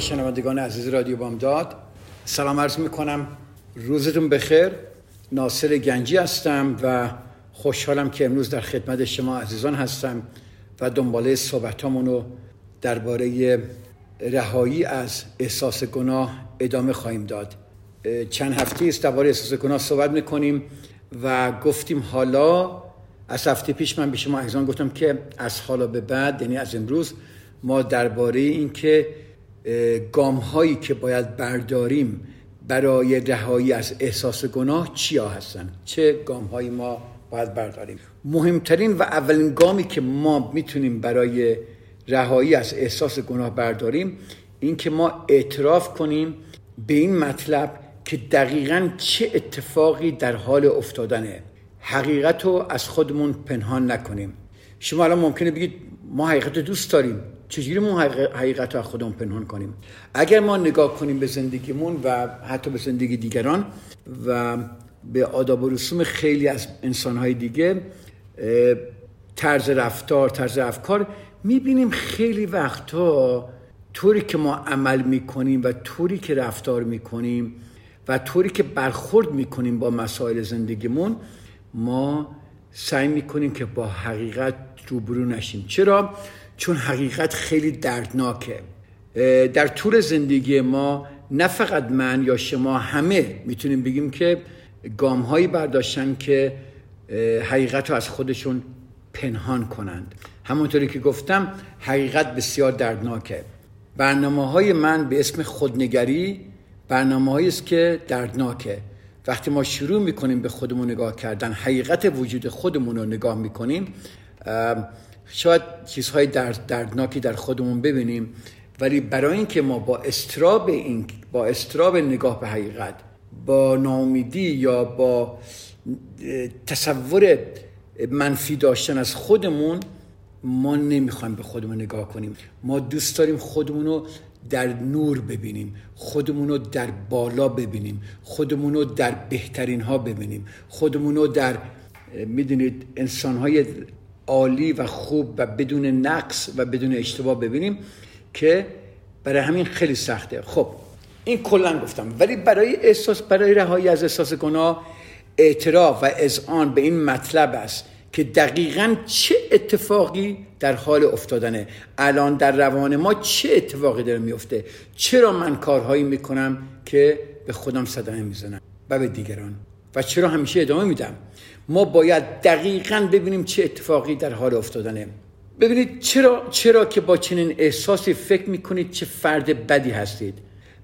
شنوندگان عزیز رادیو بامداد. سلام عرض می‌کنم. روزتون بخیر. ناصر گنجی هستم و خوشحالم که امروز در خدمت شما عزیزان هستم و دنباله صحبتامون رو درباره رهایی از احساس گناه ادامه خواهیم داد. چند هفته است درباره احساس گناه صحبت می‌کنیم و گفتیم حالا از هفته پیش من به شما عزیزان گفتم که از حالا به بعد یعنی از امروز ما درباره اینکه گام هایی که باید برداریم برای رهایی از احساس گناه چیا هستن؟ چه گام هایی ما باید برداریم؟ مهمترین و اولین گامی که ما می‌تونیم برای رهایی از احساس گناه برداریم این که ما اعتراف کنیم به این مطلب که دقیقا چه اتفاقی در حال افتادنه. حقیقت رو از خودمون پنهان نکنیم. شما الان ممکنه بگید ما حقیقت دوست داریم. چجوری ما حقیقت رو از خودمون پنهان کنیم؟ اگر ما نگاه کنیم به زندگیمون و حتی به زندگی دیگران و به آداب و رسوم خیلی از انسانهای دیگه طرز رفتار طرز افکار می‌بینیم خیلی وقتا طوری که ما عمل می‌کنیم و طوری که رفتار می‌کنیم و طوری که برخورد می‌کنیم با مسائل زندگیمون ما سعی می‌کنیم که با حقیقت روبرو نشیم. چرا؟ چون حقیقت خیلی دردناکه. در طول زندگی ما نه فقط من یا شما همه می‌تونیم بگیم که گام هایی برداشتن که حقیقت رو از خودشون پنهان کنند. همونطوری که گفتم حقیقت بسیار دردناکه. برنامه های من به اسم خودنگری برنامه است که دردناکه. وقتی ما شروع می‌کنیم به خودمون نگاه کردن حقیقت وجود خودمون رو نگاه می‌کنیم شاید چیزهای درد دردناکی در خودمون ببینیم ولی برای اینکه ما با استراب این با استراب نگاه به حقیقت با ناامیدی یا با تصور منفی داشتن از خودمون ما نمی‌خوایم به خودمون نگاه کنیم. ما دوست داریم خودمون رو در نور ببینیم خودمون رو در بالا ببینیم خودمون رو در بهترین ها ببینیم خودمون رو در می‌دونید انسان های عالی و خوب و بدون نقص و بدون اشتباه ببینیم که برای همین خیلی سخته. خب این کلا گفتم ولی برای احساس برای رهایی از احساس گناه اعتراف و اذعان به این مطلب است که دقیقا چه اتفاقی در حال افتادنه. الان در روان ما چه اتفاقی داره میفته؟ چرا من کارهایی می‌کنم که به خودم صدمه می‌زنم؟ و به دیگران. و چرا همیشه ادامه میدم؟ ما باید دقیقا ببینیم چه اتفاقی در حال افتادنه. ببینید چرا چرا که با چنین احساسی فکر می‌کنید چه فرد بدی هستید.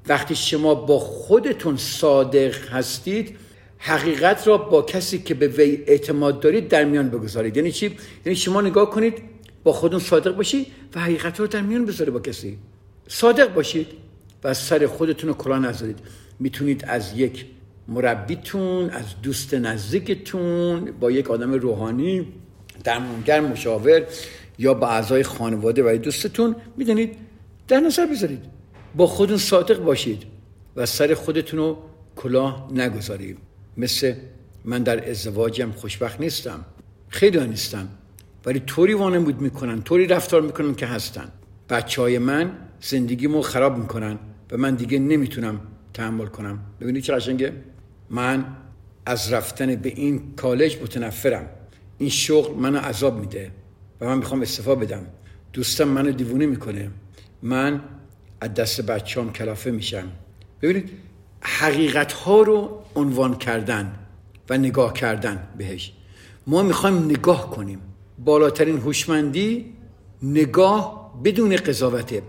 وقتی شما با خودتون صادق هستید حقیقت را با کسی که به وی اعتماد دارید در میان بگذارید. یعنی چی؟ یعنی شما نگاه کنید با خودتون صادق باشید و حقیقت رو در میان بذارید با کسی. صادق باشید و سر خودتون رو کلاه نذارید. می‌تونید از یک مربیتون از دوست نزدیکتون با یک آدم روحانی درمانگر مشاور یا با اعضای خانواده و دوستتون می‌دونید در نظر بذارید با خودتون صادق باشید و سر خودتون رو کلاه نگذارید. مثل من در ازدواجم خوشبخت نیستم. خیلی نیستم. ولی طوری وانمود می‌کنن طوری رفتار می‌کنن که هستن. بچه های من زندگیمو خراب می‌کنن و من دیگه نمی‌تونم تحمل کنم. ببینید چه قشنگه؟ من از رفتن به این کالج متنفرم. این شغل منو عذاب میده و من می‌خوام استفا بدم. دوستم منو دیوونه می‌کنه. من از دست بچه‌ام کلافه میشم. ببینید حقیقت ها رو عنوان کردن و نگاه کردن بهش. ما می‌خوایم نگاه کنیم. بالاترین هوشمندی نگاه بدون قضاوته.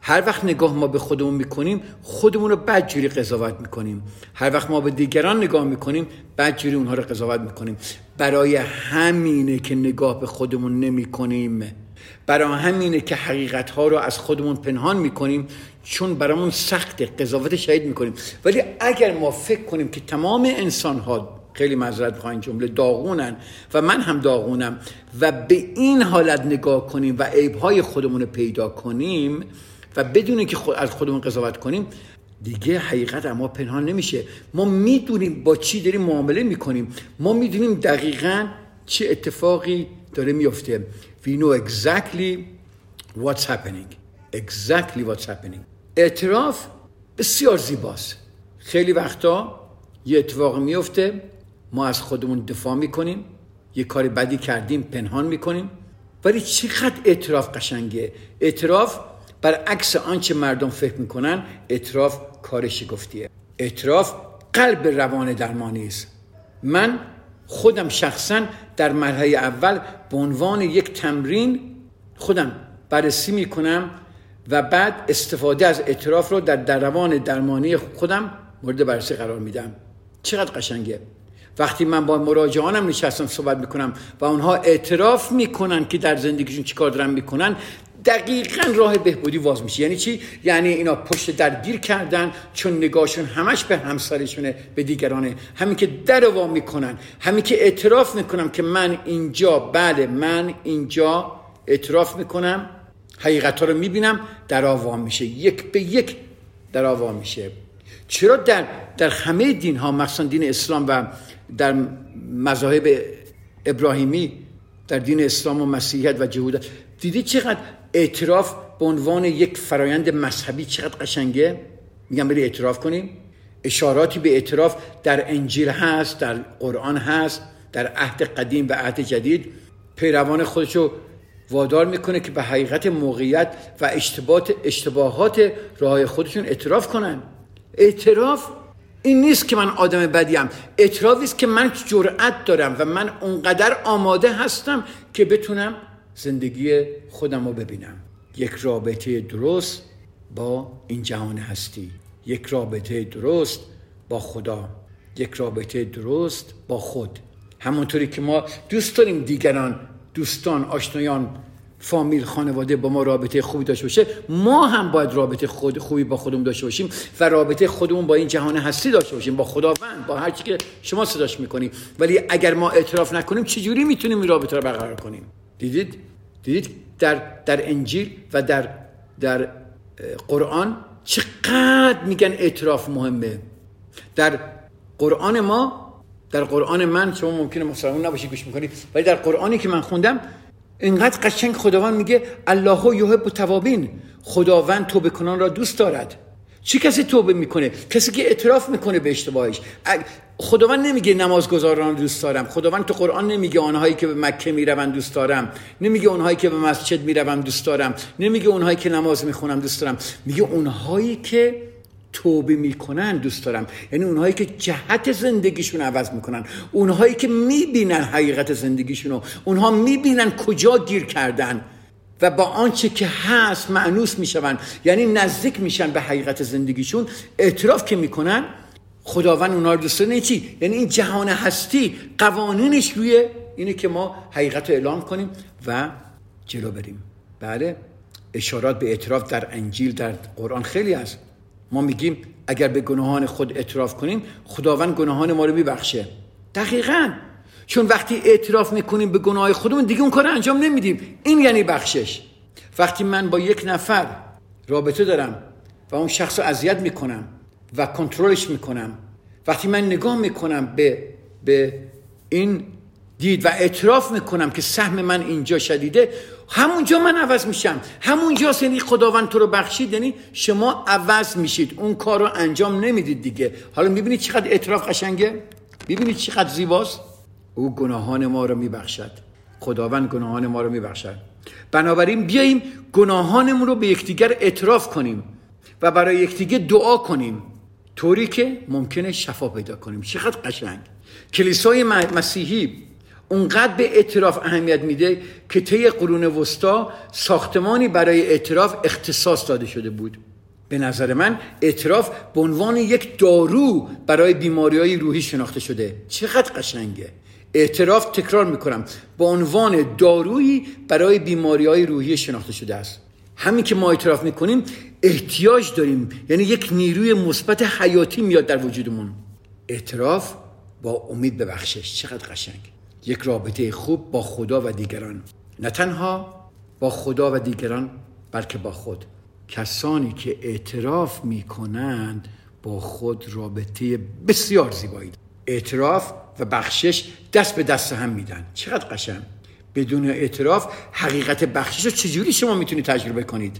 هر وقت نگاه ما به خودمون می‌کنیم خودمون رو بدجوری قضاوت می‌کنیم. هر وقت ما به دیگران نگاه می‌کنیم بدجوری اونها رو قضاوت می‌کنیم. برای همینه که نگاه به خودمون نمی‌کنیم. برای همینه که حقیقت ها رو از خودمون پنهان می‌کنیم. چون برامون سخت قضاوت شهید می‌کنیم. ولی اگر ما فکر کنیم که تمام انسان ها خیلی معذرت می‌خوام جمله داغونن و من هم داغونم و به این حالت نگاه کنیم و عیبهای خودمون رو پیدا کنیم و بدون که خود از خودمون قضاوت کنیم دیگه حقیقت اما پنهان نمیشه. ما می‌دونیم با چی داریم معامله می‌کنیم. ما می‌دونیم دقیقا چه اتفاقی داره میفته we know exactly what's happening. Exactly what's happening. اعتراف بسیار زیباست. خیلی وقتا یه اتفاق میفته ما از خودمون دفاع می‌کنیم. یه کار بدی کردیم پنهان می‌کنیم. ولی چقدر اعتراف قشنگه. اعتراف برعکس آنچه مردم فکر می‌کنن اعتراف کار شگفتیه. اعتراف قلب روان درمانی است. من خودم شخصا در مرحله اول به عنوان یک تمرین خودم بررسی می‌کنم و بعد استفاده از اعتراف رو در, در روان درمانی خودم مورد بررسی قرار میدم. چقدر قشنگه. وقتی من با مراجعانم نشستم صحبت می‌کنم و اونها اعتراف می‌کنن که در زندگیشون چیکار دارن می‌کنن دقیقا راه بهبودی واز میشه. یعنی چی؟ یعنی اینا پشت در گیر کردن چون نگاهشون همش به همسرشونه به دیگرانه همین که در وا می‌کنن همین که اعتراف می‌کنم که من اینجا بله من اینجا اعتراف می‌کنم. حقیقت رو می‌بینم در آوام میشه. یک به یک در آوام میشه. چرا در, در همه دین ها مخصوصا دین اسلام و در مذاهب ابراهیمی در دین اسلام و مسیحیت و جهودت دیدی چقدر اعتراف به عنوان یک فرایند مذهبی چقدر قشنگه؟ میگم بری اعتراف کنیم. اشاراتی به اعتراف در انجیل هست در قرآن هست در عهد قدیم و عهد جدید. پیروان خودشو وادار می‌کنه که به حقیقت موقعیت و اشتباهات اشتباهات راه خودشون اعتراف کنن. اعتراف این نیست که من آدم بدیم اعترافی است که من جرأت دارم و من اونقدر آماده هستم که بتونم زندگی خودم رو ببینم. یک رابطه درست با این جهان هستی. یک رابطه درست با خدا. یک رابطه درست با خود. همونطوری که ما دوست داریم دیگران دوستان آشنایان فامیل خانواده با ما رابطه خوبی داشته باشه ما هم باید رابطه خود خوبی با خودمون داشته باشیم و رابطه خودمون با این جهان هستی داشته باشیم با خداوند با هر چی که شما صداش می‌کنیم ولی اگر ما اعتراف نکنیم چجوری می‌تونیم این رابطه رو برقرار کنیم؟ دیدید؟ دیدید در در انجیل و در در قرآن چقدر میگن اعتراف مهمه. در قرآن ما در قرآن من شما ممکنه مسلمان نباشید گوش می‌کنید ولی در قرآنی که من خوندم اینقدر قشنگ خداوند میگه الله یحب توابین خداوند توبه کنان را دوست دارد. چی کسی توبه می‌کنه؟ کسی که اعتراف می‌کنه به اشتباهش. خداوند نمیگه نمازگزاران دوست دارم. خداوند تو قرآن نمیگه آنهایی که به مکه می‌روند دوست دارم. نمیگه اونهایی که به مسجد می‌روند دوست دارم. نمیگه اونهایی که نماز می‌خونم دوست دارم. میگه اونهایی که توبه می‌کنن دوست دارم. یعنی اونهایی که جهت زندگیشون عوض می‌کنن. اونهایی که می‌بینن حقیقت زندگیشونو اونها می‌بینن کجا گیر کردن. و با آنچه که هست معنوس میشون یعنی نزدیک میشن به حقیقت زندگیشون اعتراف که می‌کنن خداوند اونا رو دوست داره. چی؟ یعنی این جهان هستی قوانینش روی اینه که ما حقیقت رو اعلام کنیم و جلو بریم. بله اشارات به اعتراف در انجیل در قرآن خیلی هست. ما میگیم اگر به گناهان خود اعتراف کنیم خداوند گناهان ما رو میبخشه. دقیقا. چون وقتی اعتراف می‌کنیم به گناه خودمون دیگه اون کار انجام نمیدیم. این یعنی بخشش. وقتی من با یک نفر رابطه دارم و اون شخص رو اذیت می‌کنم و کنترلش می‌کنم وقتی من نگاه می‌کنم به به این دید و اعتراف می‌کنم که سهم من اینجا شدیده همونجا من عوض میشم. همونجا یعنی خداوند تو رو بخشید یعنی شما عوض میشید. اون کار رو انجام نمی‌دید دیگه. حالا می‌بینید چقدر اعتراف قشنگه؟ می‌بینید چقدر زیباست؟ او گناهان ما رو میبخشد. خداوند گناهان ما رو میبخشد. بنابراین بیاییم گناهانمون رو به یکدیگر اعتراف کنیم و برای یکدیگه دعا کنیم. طوری که ممکنه شفا پیدا کنیم. چقدر قشنگ. کلیسای مسیحی اونقدر به اعتراف اهمیت میده که طی قرون وسطا ساختمانی برای اعتراف اختصاص داده شده بود. به نظر من اعتراف به عنوان یک دارو برای بیماری های روحی شناخته شده. چقدر قشنگه. اعتراف تکرار می‌کنم. به عنوان دارویی برای بیماری های روحی شناخته شده است. همین که ما اعتراف می‌کنیم احتیاج داریم. یعنی یک نیروی مثبت حیاتی میاد در وجودمون. اعتراف با امید به بخشش. چقدر قشنگ. یک رابطه خوب با خدا و دیگران. نه تنها با خدا و دیگران بلکه با خود. کسانی که اعتراف می‌کنند با خود رابطه بسیار زیبایی اعتراف و بخشش دست به دست هم میدن. چقدر قشنگ؟ بدون اعتراف حقیقت بخشش رو چجوری شما می‌تونید تجربه کنید؟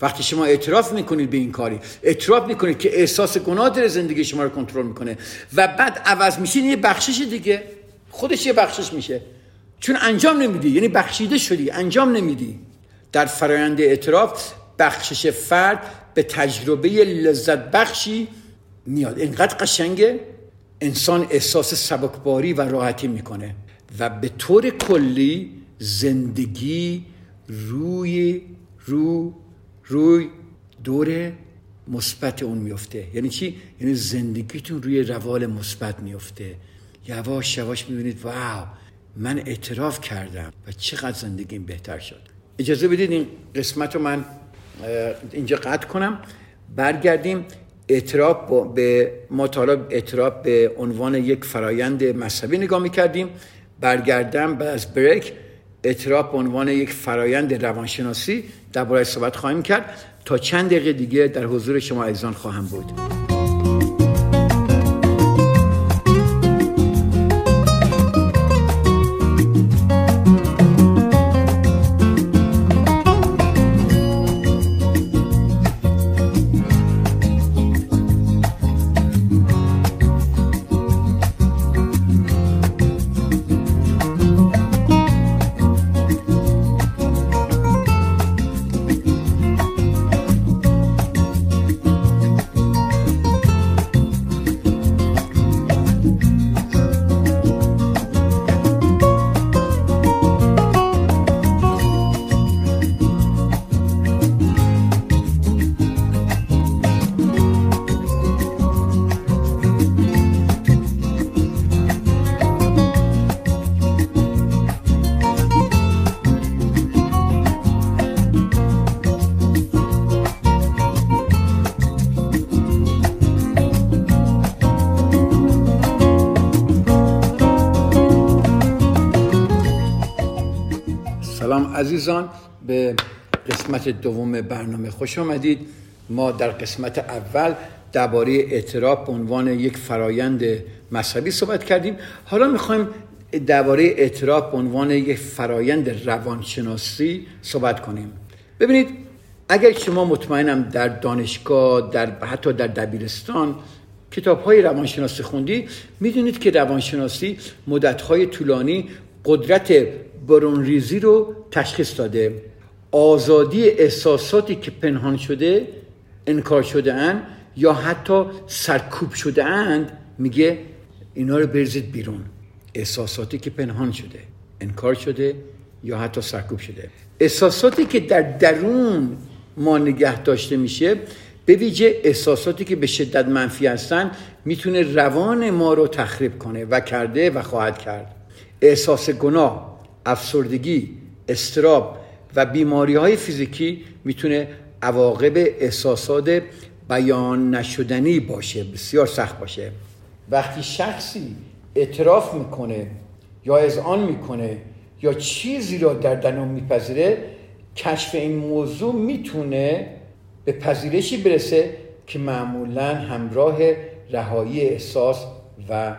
وقتی شما اعتراف می‌کنید به این کاری اعتراف می‌کنید که احساس گناه در زندگی شما رو کنترل می‌کنه و بعد عوض میشین یه بخشش دیگه. خودش یه بخشش میشه. چون انجام نمیدی یعنی بخشیده شدی انجام نمیدی. در فرایند اعتراف بخشش فرد به تجربه لذت بخشی میاد. اینقدر قشنگه؟ انسان احساس سبکباری و راحتی می‌کنه و به طور کلی زندگی روی رو روی دور مثبت اون میفته یعنی چی؟ یعنی زندگیتون روی روال مثبت میفته یواش یواش می‌بینید واو من اعتراف کردم و چقدر زندگیم بهتر شد. اجازه بدید این قسمت رو من اینجا قطع کنم. برگردیم. اعتراف به ما تا اعتراف به عنوان یک فرایند مذهبی نگاه می‌کردیم. برگردم بعد از بریک اعتراف به عنوان یک فرایند روانشناسی درباره صحبت خواهیم کرد. تا چند دقیقه دیگه در حضور شما عزیزان خواهم بود. عزیزان به قسمت دوم برنامه خوش آمدید. ما در قسمت اول درباره اعتراف به عنوان یک فرایند مذهبی صحبت کردیم. حالا می‌خوایم درباره اعتراف به عنوان یک فرایند روانشناسی صحبت کنیم. ببینید اگر شما مطمئنم در دانشگاه در حتی در دبیرستان کتاب های روانشناسی خوندی می‌دونید که روانشناسی مدت های طولانی قدرت برونریزی رو تشخیص داده. آزادی احساساتی که پنهان شده انکار شده اند یا حتی سرکوب شده اند میگه اینا رو برزید بیرون. احساساتی که پنهان شده انکار شده یا حتی سرکوب شده. احساساتی که در درون ما نگه داشته میشه به ویژه احساساتی که به شدت منفی هستن می‌تونه روان ما رو تخریب کنه و کرده و خواهد کرد. احساس گناه افسردگی استراب و بیماری های فیزیکی می‌تونه عواقب احساسات بیان نشدنی باشه بسیار سخت باشه. وقتی شخصی اعتراف می‌کنه یا اذعان می‌کنه یا چیزی را در درون میپذیره کشف این موضوع می‌تونه به پذیرشی برسه که معمولا همراه رهایی احساس و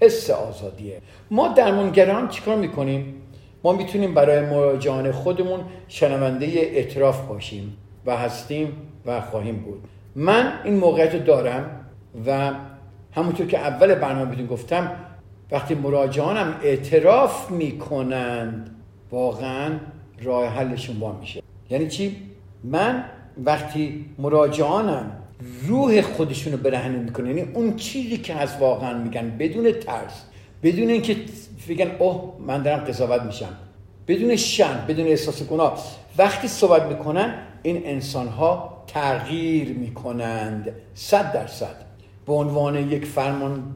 حس آزادیه. ما درمانگران چیکار می‌کنیم؟ ما می‌تونیم برای مراجعان خودمون شنونده اعتراف باشیم و هستیم و خواهیم بود من این موقعیت دارم و همونطور که اول برنامه بهتون گفتم وقتی مراجعانم اعتراف می‌کنند واقعا راه حلشون با میشه یعنی چی؟ من وقتی مراجعانم روح خودشونو برهنه می‌کنه یعنی اون چیزی که از واقعا میگن بدون ترس بدون اینکه بگن اوه من دارم قضاوت میشم. بدون شن بدون احساس گناه. وقتی صحبت می‌کنن این انسان ها تغییر می‌کنند. صد درصد. به عنوان یک فرمان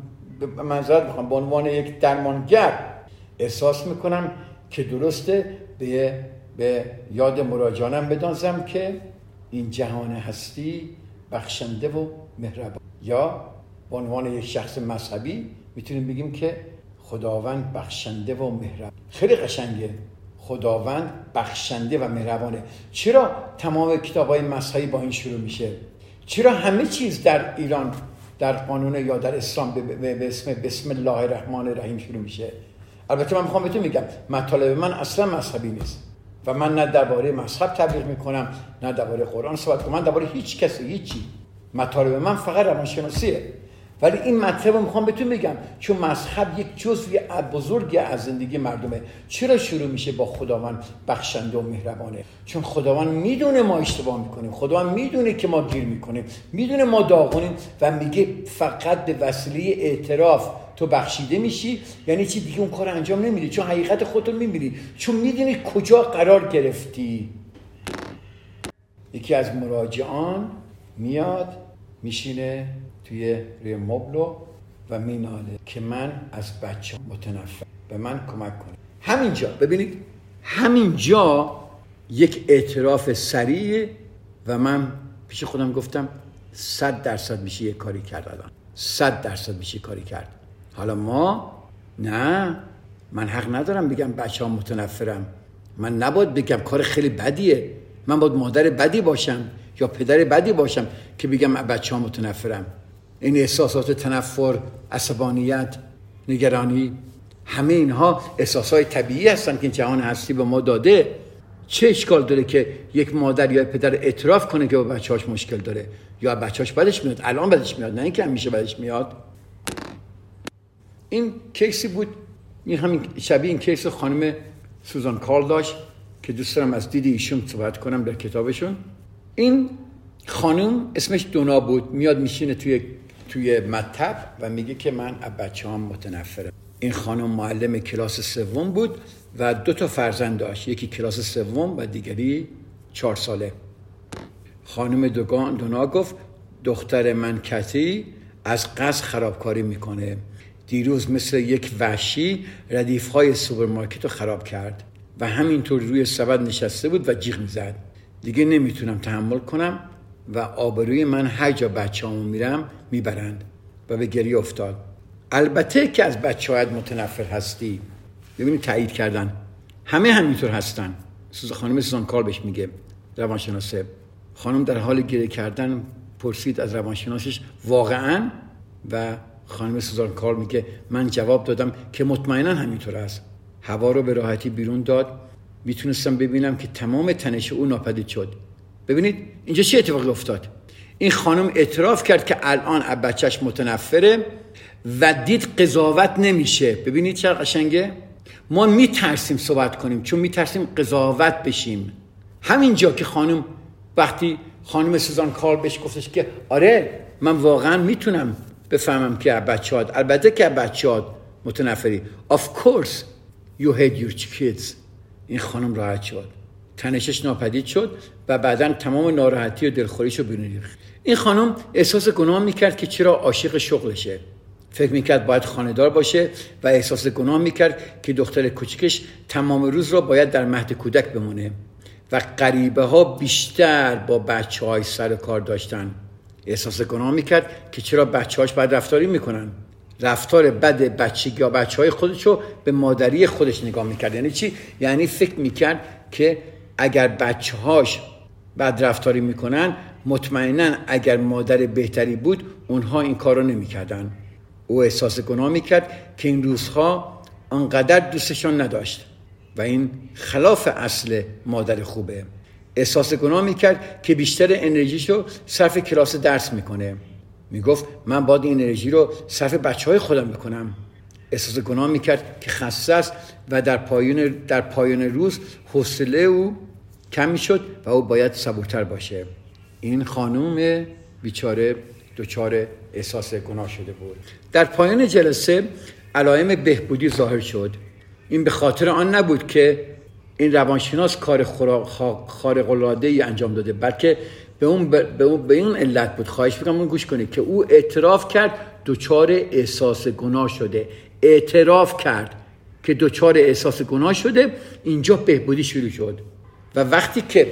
منظرت می‌خوام به عنوان یک درمانگر احساس می‌کنم که درسته به, به یاد مراجعانم بدانزم که این جهان هستی بخشنده و مهربان. یا به عنوان یک شخص مذهبی می‌تونیم بگیم که خداوند بخشنده و مهربان. خیلی قشنگه. خداوند بخشنده و مهربانه. چرا تمام کتاب های مذهبی با این شروع میشه؟ چرا همه چیز در ایران در قانون یا در اسلام به اسم بسم الله الرحمن الرحیم شروع میشه؟ البته من می‌خوام بهتون میگم مطالب من اصلا مذهبی نیست. و من نه درباره مذهب تبلیغ می‌کنم نه درباره قرآن صحبت کنم من درباره هیچ کسی هیچی. مطالب من فقط روانشناسیه. ولی این مطلب رو می‌خوام بهتون بگم چون مذهب یک جزوی بزرگی از زندگی مردمه. چرا شروع میشه با خداوند بخشنده و مهربانه؟ چون خداوند می‌دونه ما اشتباه می‌کنیم. خداوند می‌دونه که ما گیر می‌کنیم. می‌دونه ما داغونیم و میگه فقط به وسیله اعتراف تو بخشیده میشی. یعنی چی؟ دیگه اون کار انجام نمیدی چون حقیقت خودتو می‌بینی. چون می‌دونی کجا قرار گرفتی. یکی از مراجعان میاد میشینه. توی روی مبلو و میناله که من از بچه متنفر به من کمک کنه همینجا ببینید. همینجا یک اعتراف سریع و من پیش خودم گفتم صد درصد میشه یه کاری کرد الان. صد درصد میشه کاری کرد. حالا ما؟ نه. من حق ندارم بگم بچه ها متنفرم من نباید بگم کار خیلی بدیه. من باید مادر بدی باشم یا پدر بدی باشم که بگم بچه ها متنفرم این احساسات تنفر عصبانیت نگرانی همه اینها احساسات طبیعی هستن که این جهان هستی به ما داده. چه اشکال داره که یک مادر یا پدر اعتراف کنه که با بچه‌هاش مشکل داره؟ یا بچه‌هاش بدش میاد الان بدش میاد نه اینکه همیشه بدش میاد. این کیسی بود؟ این همین شبیه این کیس خانم سوزان کارل داشت که دوست دارم از دید ایشون صحبت کنم در کتابشون. این خانم اسمش دونا بود میاد میشینه توی توی مطب و میگه که من از بچه‌م متنفرم. این خانم معلم کلاس سوم بود و دو تا فرزند داشت. یکی کلاس سوم و دیگری چهار ساله. خانم دوگان دونا گفت دختر من کتی از قصد خرابکاری می‌کنه. دیروز مثل یک وحشی ردیف های سوپرمارکت رو خراب کرد و همینطور روی سبد نشسته بود و جیغ می‌زد. دیگه نمی‌تونم تحمل کنم. و آبروی من هر جا بچه همون میرم می‌برند و به گریه افتاد. البته که از بچه هایت متنفر هستی. ببینید تایید کردن. همه همینطور هستن. خانم سوزان کار بهش میگه روانشناسه. خانم در حال گریه کردن پرسید از روانشناسش واقعا؟ و خانم سوزان کار میگه من جواب دادم که مطمئنا همینطور است. هوا رو به راحتی بیرون داد. می‌تونستم ببینم که تمام تنش او ناپدید شد. ببینید اینجا چه اتفاقی افتاد؟ این خانم اعتراف کرد که الان از بچهش متنفره و دید قضاوت نمیشه. ببینید چه قشنگه؟ ما میترسیم صحبت کنیم چون میترسیم قضاوت بشیم. همینجا که خانم وقتی خانم سوزان کار بهش گفتش که آره من واقعا می‌تونم بفهمم که بچه البته که بچه متنفری. Of course you hate your kids. این خانم راحت شد. تنشش ناپدید شد و بعدا تمام ناراحتی و دلخوریش رو بیرون ریخت. این خانم احساس گناه می‌کرد که چرا عاشق شغلشه. فکر می‌کرد باید خاندار باشه و احساس گناه می‌کرد که دختر کوچکش تمام روز را باید در مهد کودک بمونه و غریبه ها بیشتر با بچه های سر کار داشتن. احساس گناه می‌کرد که چرا بچه هاش باید رفتاری می‌کنن. رفتار بد بچگی یا بچه های خودش رو به مادری خودش نگاه می‌کرد. یعنی چی؟ یعنی فکر می‌کرد که اگر بچه هاش بد رفتاری می‌کنن مطمئنا اگر مادر بهتری بود اونها این کار رو نمی‌کردن. او احساس گناه می‌کرد که این روزها آنقدر دوستشان نداشت و این خلاف اصل مادر خوبه. احساس گناه می‌کرد که بیشتر انرژیشو صرف کلاس درس می‌کنه. می‌گفت من باید این انرژی رو صرف بچه های خودم بکنم. احساس گناه می‌کرد که خسته است و در پایان در پایان روز حوصله او کم می‌شد و او باید صبورتر باشه. این خانوم بیچاره دچار احساس گناه شده بود. در پایان جلسه علائم بهبودی ظاهر شد. این به خاطر آن نبود که این روانشناس کار خارق العاده ای انجام داده بلکه به اون به اون به این علت بود. خواهش می‌کنم اون گوش کنید که او اعتراف کرد دچار احساس گناه شده. اعتراف کرد که دچار احساس گناه شده اینجا بهبودی شروع شد. و وقتی که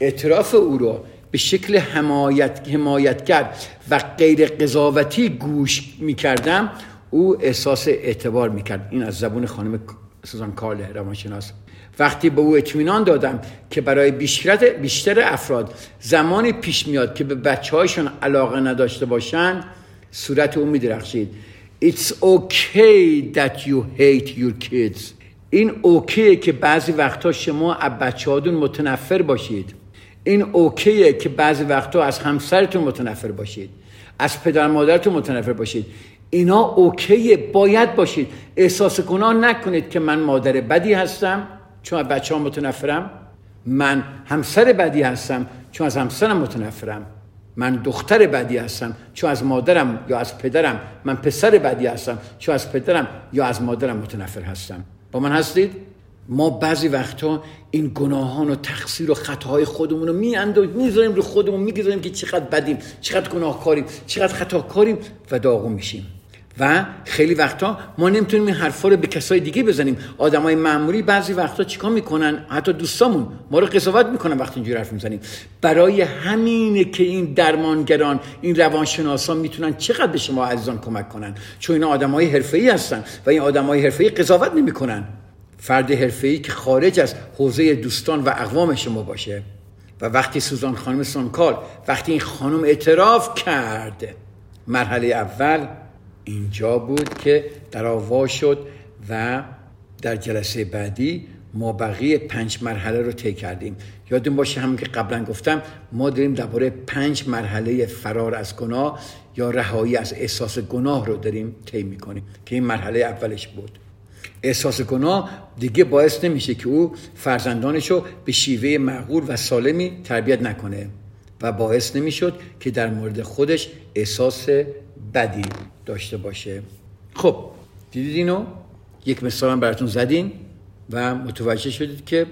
اعتراف او رو به شکل حمایت حمایتگر و غیر قضاوتی گوش می‌کردم او احساس اعتبار می‌کرد. این از زبون خانم سوزان کارل روانشناس. وقتی به او اطمینان دادم که برای بیشتر افراد زمانی پیش میاد که به بچه هایشون علاقه نداشته باشند صورت او میدرخشید. It's okay that you hate your kids. این اوکیه که بعضی وقتا شما از بچه هادون متنفر باشید این اوکیه که بعضی وقتا از همسرتون متنفر باشید از پدر مادرتون متنفر باشید اینا اوکیه باید باشید احساس گناه نکنید که من مادر بدی هستم چون از بچه متنفرم من همسر بدی هستم چون از همسرم متنفرم من دختر بدی هستم چون از مادرم یا از پدرم من پسر بدی هستم چون از پدرم یا از مادرم متنفر هستم. با من هستید؟ ما بعضی وقتا این گناهان و تقصیر و خطاهای خودمون رو میاندازیم می‌ذاریم رو خودمون می‌گذاریم که چقدر بدیم چقدر گناهکاریم چقدر خطاکاریم و داغون میشیم. و خیلی وقتا ما نمی‌تونیم این حرفا رو به کسای دیگه بزنیم. آدمای معمولی بعضی وقتا چیکار می‌کنن؟ حتی دوستامون. ما رو قضاوت می‌کنن وقتی اینجوری حرف می‌زنیم. برای همینه که این درمانگران این روانشناسان می‌تونن چقدر به شما عزیزان کمک کنن؟ چون این آدمای حرفه‌ای هستن و این آدمای حرفه‌ای قضاوت نمی‌کنن. فرد حرفه‌ای که خارج از حوزه دوستان و اقوام شما باشه. و وقتی سوزان خانم سانکال وقتی این خانم اعتراف کرد مرحله اول اینجا بود که در شد و در جلسه بعدی ما بقیه پنج مرحله رو طی کردیم. یادون باشه همون که قبلا گفتم ما داریم درباره پنج مرحله فرار از گناه یا رهایی از احساس گناه رو داریم طی می‌کنیم که این مرحله اولش بود. احساس گناه دیگه باعث نمیشه که او فرزندانش رو به شیوه معقول و سالمی تربیت نکنه و باعث نمی‌شد که در مورد خودش احساس بدی داشته باشه. خب دیدید اینو؟ یک مثال براتون زدین و متوجه شدید که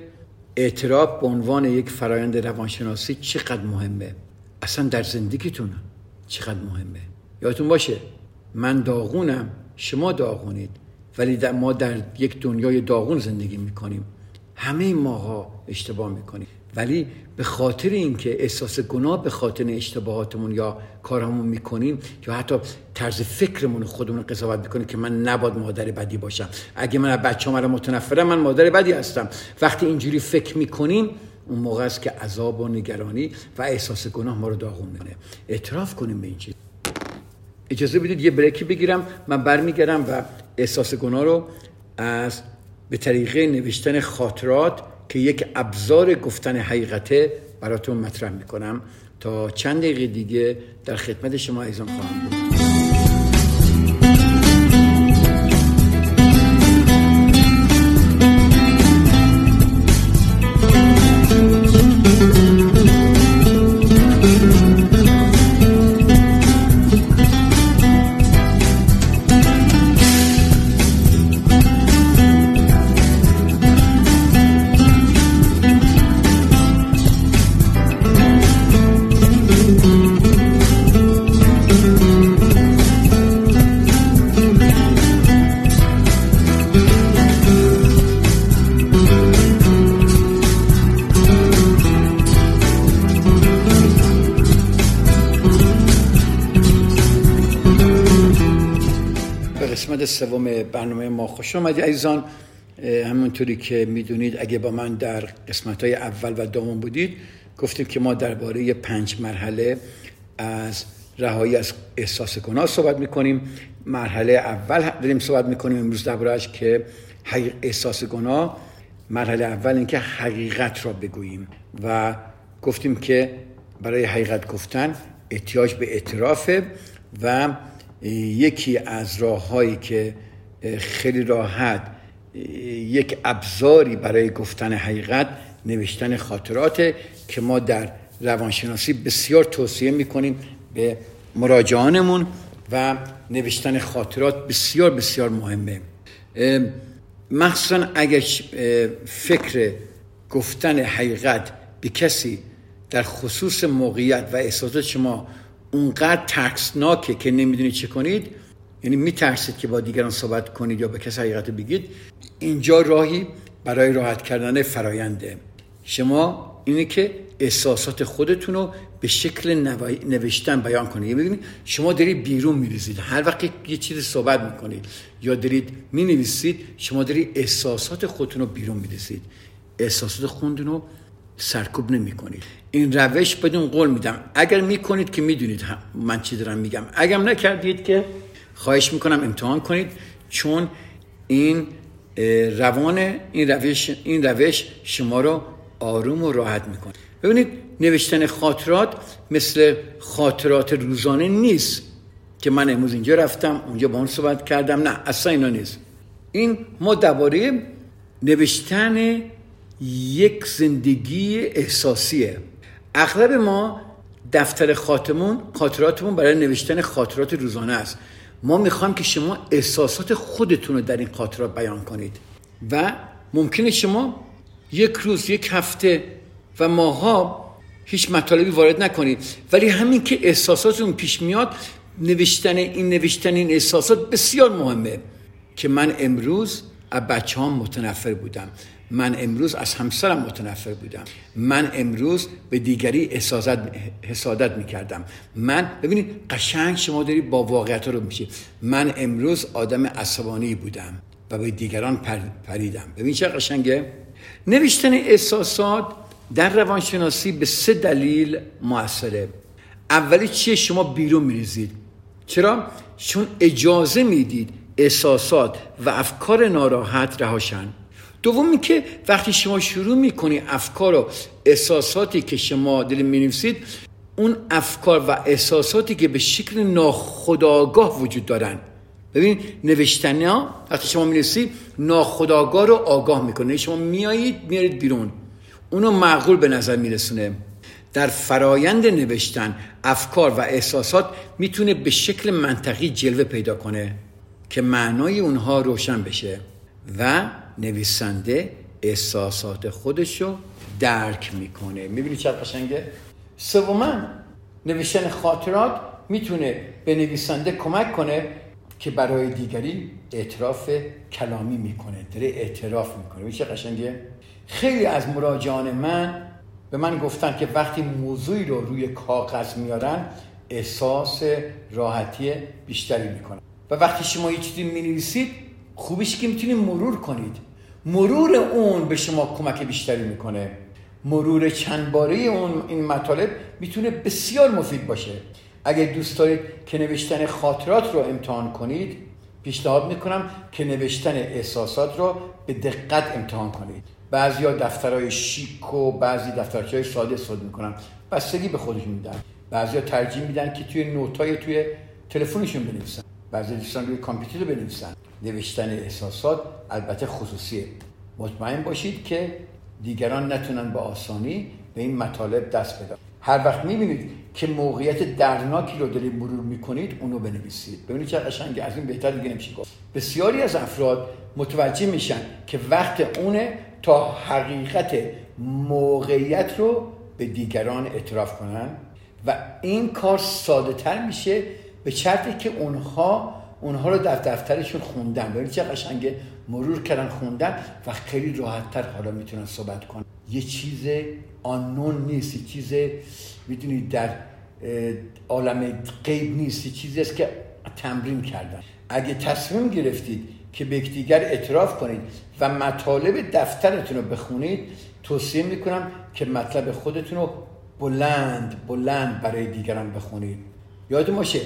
اعتراف به عنوان یک فرایند روانشناسی چقدر مهمه. اصلا در زندگیتون چقدر مهمه؟ یادتون باشه من داغونم شما داغونید ولی در ما در یک دنیای داغون زندگی می‌کنیم. همه ماها اشتباه می‌کنیم. ولی به خاطر اینکه احساس گناه به خاطر اشتباهاتمون یا کارمون می‌کنیم یا حتی طرز فکرمون خودمون قضاوت می‌کنیم که من نباید مادر بدی باشم. اگه من از بچه رو متنفرم من مادر بدی هستم. وقتی اینجوری فکر می‌کنیم اون موقع است که عذاب و نگرانی و احساس گناه ما رو داغون منه اعتراف کنیم به این چیز. اجازه بدید یه بریکی بگیرم. من برمیگردم و احساس گناه رو از به طریقه نوشتن خاطرات که یک ابزار گفتن حقیقته براتون مطرح می‌کنم تا چند دقیقه دیگه در خدمت شما ایزان خواهم بود. سوم برنامه ما خوش آمدید. عزیزان همونطوری که می‌دونید اگه با من در قسمت های اول و دوم بودید گفتیم که ما درباره پنج مرحله از رهایی از احساس گناه صحبت می‌کنیم. مرحله اول داریم صحبت می‌کنیم امروز دربارهش که احساس گناه. مرحله اول اینکه حقیقت را بگوییم و گفتیم که برای حقیقت گفتن احتیاج به اعترافه و یکی از راههایی که خیلی راحت یک ابزاری برای گفتن حقیقت نوشتن خاطرات که ما در روانشناسی بسیار توصیه می‌کنیم به مراجعانمون و نوشتن خاطرات بسیار بسیار مهمه. مخصوصا اگر فکر گفتن حقیقت به کسی در خصوص موقعیت و احساسات شما اونقدر ترسناکه که نمی‌دونید چه کنید. یعنی میترسید که با دیگران صحبت کنید یا به کسی حقیقت بگید. اینجا راهی برای راحت کردن فراینده شما اینه که احساسات خودتون رو به شکل نوشتن بیان کنید. یعنی شما دارید بیرون میریزید. هر وقت یه چیز صحبت می‌کنید یا دارید می‌نویسید شما دارید احساسات خودتون رو بیرون میریزید. احساسات خودتون رو سرکوب نمی کنید این روش بدون قول میدم. اگر می‌کنید که می‌دونید من چی دارم میگم. اگر نکردید که خواهش می‌کنم امتحان کنید چون این روان این روش این روش شما رو آروم و راحت می‌کنه. ببینید نوشتن خاطرات مثل خاطرات روزانه نیست که من امروز اینجا رفتم اونجا با اون صحبت کردم. نه اصلا اینا نیست. این ما درباره نوشتن یک زندگی احساسیه. اغلب ما دفتر خاطمون خاطراتمون برای نوشتن خاطرات روزانه است. ما می‌خوایم که شما احساسات خودتون رو در این خاطرات بیان کنید. و ممکنه شما یک روز یک هفته و ماها هیچ مطالبی وارد نکنید. ولی همین که احساساتتون پیش میاد نوشتن این نوشتن این احساسات بسیار مهمه. که من امروز از بچه هم متنفر بودم. من امروز از همسرم متنفر بودم. من امروز به دیگری حسادت می‌کردم. من ببینید قشنگ شما داری با واقعیت رو میشه من امروز آدم عصبانی بودم و به دیگران پر پریدم. ببین چه قشنگه؟ نوشتن احساسات در روانشناسی به سه دلیل موثره. اولی چیه؟ شما بیرون میریزید. چرا؟ چون اجازه می‌دید احساسات و افکار ناراحت رهاشن. دومی که وقتی شما شروع می‌کنی افکار و احساساتی که شما دل می‌نویسید اون افکار و احساساتی که به شکل ناخداگاه وجود دارن. ببین نوشتن ها وقتی شما می‌نویسید ناخداگاه رو آگاه می‌کنه. شما میایید میارید بیرون. اونو معقول به نظر میرسونه. در فرایند نوشتن افکار و احساسات می‌تونه به شکل منطقی جلوه پیدا کنه که معنای اونها روشن بشه. و نویسنده احساسات خودش رو درک می‌کنه. می‌بینی چه قشنگه؟ سوما نوشتن خاطرات می‌تونه به نویسنده کمک کنه که برای دیگری اعتراف کلامی می‌کنه داره اعتراف می‌کنه. میشه قشنگه؟ خیلی از مراجعان من به من گفتن که وقتی موضوعی رو روی کاغذ میارن احساس راحتی بیشتری می‌کنن. و وقتی شما یه چیزی می‌نویسید خوبیش که می‌تونید مرور کنید. مرور اون به شما کمک بیشتری می‌کنه. مرور چند باره اون این مطالب می‌تونه بسیار مفید باشه. اگر دوست دارید که نوشتن خاطرات رو امتحان کنید پیشنهاد می‌کنم که نوشتن احساسات رو به دقت امتحان کنید. بعضی ها دفترهای شیک و بعضی دفترچه ساده استفاده می‌کنن. بستگی به خودشون میدن. بعضی ها ترجیح میدن که توی نوتای توی تلفنشون بنویسن. بعضی دوستان روی کامپیوتر بنویسن. نوشتن احساسات البته خصوصیه. مطمئن باشید که دیگران نتونن با آسانی به این مطالب دست بدن. هر وقت می‌بینید که موقعیت درناکی رو دارید مرور می‌کنید اونو بنویسید. ببینید چه قشنگه از این بهتر دیگه نمیشه گفت. بسیاری از افراد متوجه میشن که وقت اونه تا حقیقت موقعیت رو به دیگران اعتراف کنن و این کار ساده تر میشه به شرطی که اونها اونها رو در دفترشون خوندن. ببینید چه قشنگه مرور کردن خوندن و خیلی راحت تر حالا می‌تونن صحبت کنن. یه چیز آنون نیست یه چیز می‌دونید در عالم غیب نیست یه چیزی است که تمرین کردن. اگه تصمیم گرفتید که به یکدیگر اعتراف کنید و مطالب دفترتون رو بخونید توصیه می‌کنم که مطلب خودتون رو بلند بلند برای دیگران بخونید. یاد باشه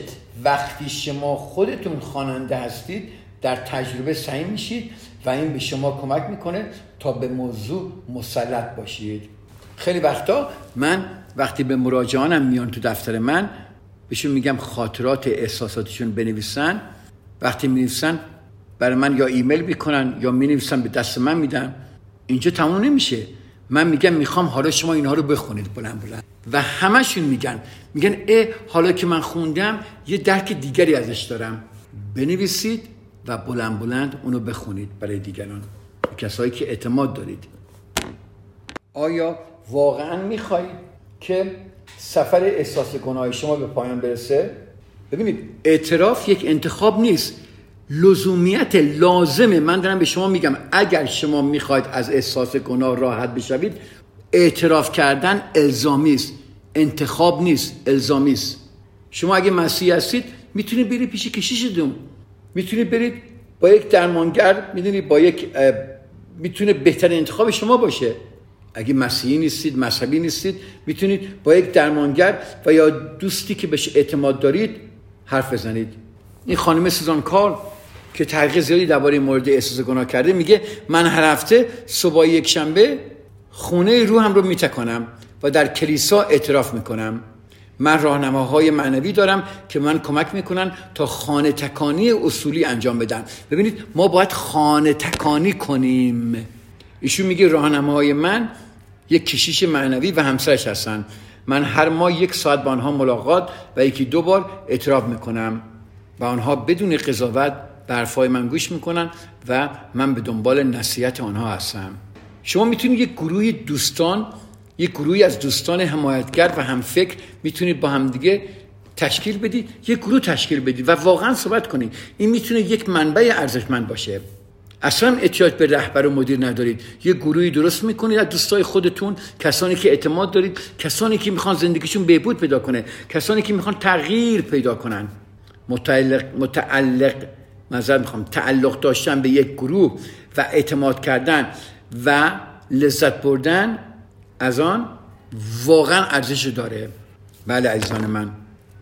وقتی شما خودتون خواننده هستید در تجربه سعی میشید و این به شما کمک می‌کنه تا به موضوع مسلط باشید. خیلی وقتا من وقتی به مراجعانم میان تو دفتر من بهشون میگم خاطرات احساساتشون بنویسن. وقتی می‌نویسن برای من یا ایمیل می‌کنن یا می‌نویسن به دست من میدن. اینجا تموم نمیشه. من میگم می‌خوام حالا شما اینها رو بخونید بلند بلند. و همشون میگن. میگن اه حالا که من خوندم یه درک دیگری ازش دارم. بنویسید و بلند بلند اونو بخونید برای دیگران. کسایی که اعتماد دارید. آیا واقعا می‌خواهید که سفر احساس گناه شما به پایان برسه؟ ببینید اعتراف یک انتخاب نیست. لزومیت لازمه. من دارم به شما میگم اگر شما می‌خواید از احساس گناه راحت بشوید اعتراف کردن الزامی است. انتخاب نیست الزامی است. شما اگه مسیح هستید می‌تونید برید پیش کشیشتون می‌تونید برید با یک درمانگر می‌دونید با یک می‌تونه بهترین انتخاب شما باشه. اگه مسیحی نیستید مذهبی نیستید می‌تونید با یک درمانگر و یا دوستی که بهش اعتماد دارید حرف بزنید. این خانم سوزان کار که تحقیق زیادی درباره مورد احساس گناه کرده میگه من هر هفته صبح یک شنبه خونه روحم رو میتکنم و در کلیسا اعتراف می‌کنم. من راهنماهای معنوی دارم که من کمک می‌کنن تا خانه تکانی اصولی انجام بدن. ببینید ما باید خانه تکانی کنیم. ایشون میگه راهنماهای من یک کشیش معنوی و همسرش هستن. من هر ماه یک ساعت با آنها ملاقات و یکی دو بار اعتراف می‌کنم. و آنها بدون قضاوت برفای من گوش می‌کنن و من به دنبال نصیحت آنها هستم. شما می‌تونید یک گروهی دوستان یک گروهی از دوستان حمایتگر و همفکر می‌تونید با همدیگه تشکیل بدید یک گروه تشکیل بدید و واقعا صحبت کنید. این می‌تونه یک منبع ارزشمند باشه. اصلا احتیاج به رهبر و مدیر ندارید. یه گروهی درست می‌کنید از دوستای خودتون کسانی که اعتماد دارید کسانی که می‌خوان زندگیشون بهبود پیدا کنه کسانی که می‌خوان تغییر پیدا کنن. متعلق متعلق می‌خوام تعلق داشتن به یک گروه و اعتماد کردن و لذت بردن از آن واقعا ارزش داره. بله عزیزان من.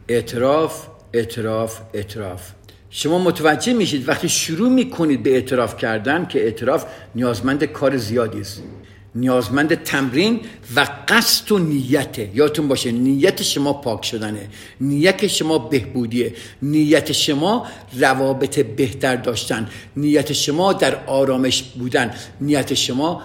اعتراف اعتراف اعتراف. شما متوجه میشید وقتی شروع می‌کنید به اعتراف کردن که اعتراف نیازمند کار زیادی است. نیازمند تمرین و قصد و نیته یادتون باشه نیت شما پاک شدنه. نیت شما بهبودیه. نیت شما روابط بهتر داشتن. نیت شما در آرامش بودن. نیت شما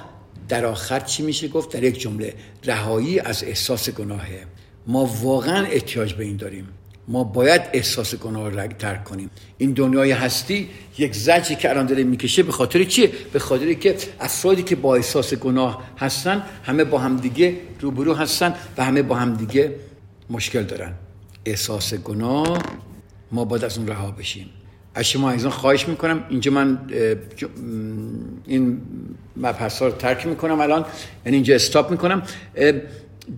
در آخر چی میشه گفت؟ در یک جمله رهایی از احساس گناهه. ما واقعا احتیاج به این داریم. ما باید احساس گناه رو ترک کنیم. این دنیای هستی یک زجی که الان داره می‌کشه به خاطر چیه؟ به خاطر که افرادی که با احساس گناه هستن همه با همدیگه روبرو هستن و همه با همدیگه مشکل دارن. احساس گناه ما باید از اون رها بشیم. از شما ایزان خواهش می‌کنم. اینجا من این مبحث رو ترک می‌کنم الان. یعنی اینجا استاپ می‌کنم.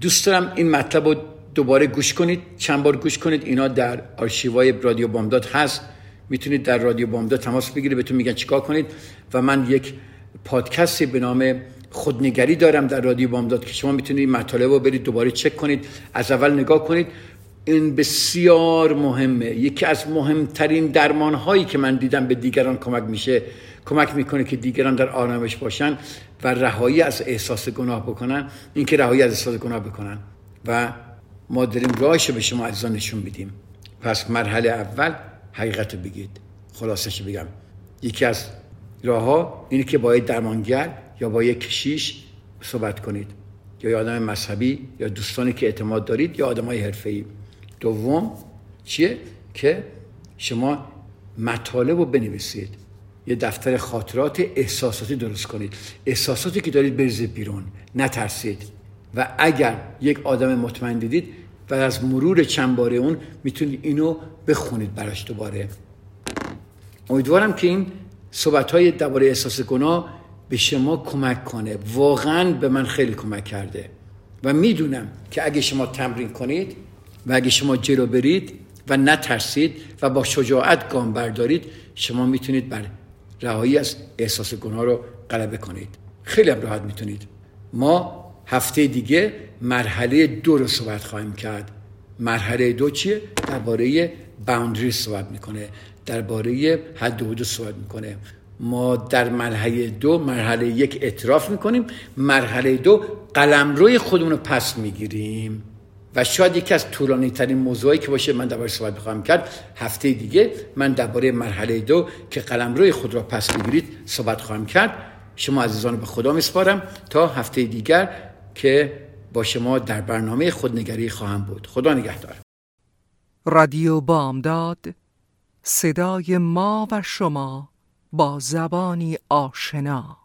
دوست دارم این مطلب رو دوباره گوش کنید. چند بار گوش کنید. اینا در آرشیوهای رادیو بامداد هست. می‌تونید در رادیو بامداد تماس بگیرید. بهتون میگن چیکار کنید. و من یک پادکستی به نام خودنگری دارم در رادیو بامداد که شما می‌تونید مطالب رو برید دوباره چک کنید. از اول نگاه کنید. این بسیار مهمه. یکی از مهمترین درمان هایی که من دیدم به دیگران کمک میشه کمک می‌کنه که دیگران در آرامش باشن و رهایی از احساس گناه بکنن اینکه رهایی از احساس گناه بکنن. و ما داریم راهش به شما عزیزان نشون میدیم. پس مرحله اول حقیقت رو بگید. خلاصش بگم. یکی از راه ها اینه که با درمانگر یا با یک کشیش صحبت کنید. یا آدم مذهبی یا دوستانی که اعتماد دارید یا آدم های حرفه‌ای. دوم چیه؟ که شما مطالب رو بنویسید. یه دفتر خاطرات احساساتی درست کنید. احساساتی که دارید بریزید بیرون. نترسید. و اگر یک آدم مطمئن دیدید و از مرور چند باره اون می‌تونید اینو بخونید براش دوباره. امیدوارم که این صحبت های درباره احساس گناه به شما کمک کنه. واقعا به من خیلی کمک کرده. و می‌دونم که اگه شما تمرین کنید و اگه شما جلو برید و نترسید و با شجاعت گام بردارید شما می‌تونید بر رهایی از احساس گناه رو غلبه کنید. خیلی هم راحت می‌تونید. ما هفته دیگه مرحله دو رو صحبت خواهیم کرد. مرحله دو چیه؟ درباره باوندری صحبت می‌کنه. درباره حد حدود صحبت می‌کنه. ما در مرحله دو مرحله یک اعتراف می‌کنیم. مرحله دو قلمروی خودمون رو پس می‌گیریم. و شاید یکی از طولانی ترین موضوعی که باشه من درباره صحبت بخواهم کرد هفته دیگه من درباره مرحله دو که قلمروی خود را پس بگیرید صحبت خواهم کرد. شما عزیزان به خدا میسپارم تا هفته دیگر که با شما در برنامه خودنگری خواهم بود. خدا نگهدار. رادیو بامداد صدای ما و شما با زبانی آشنا.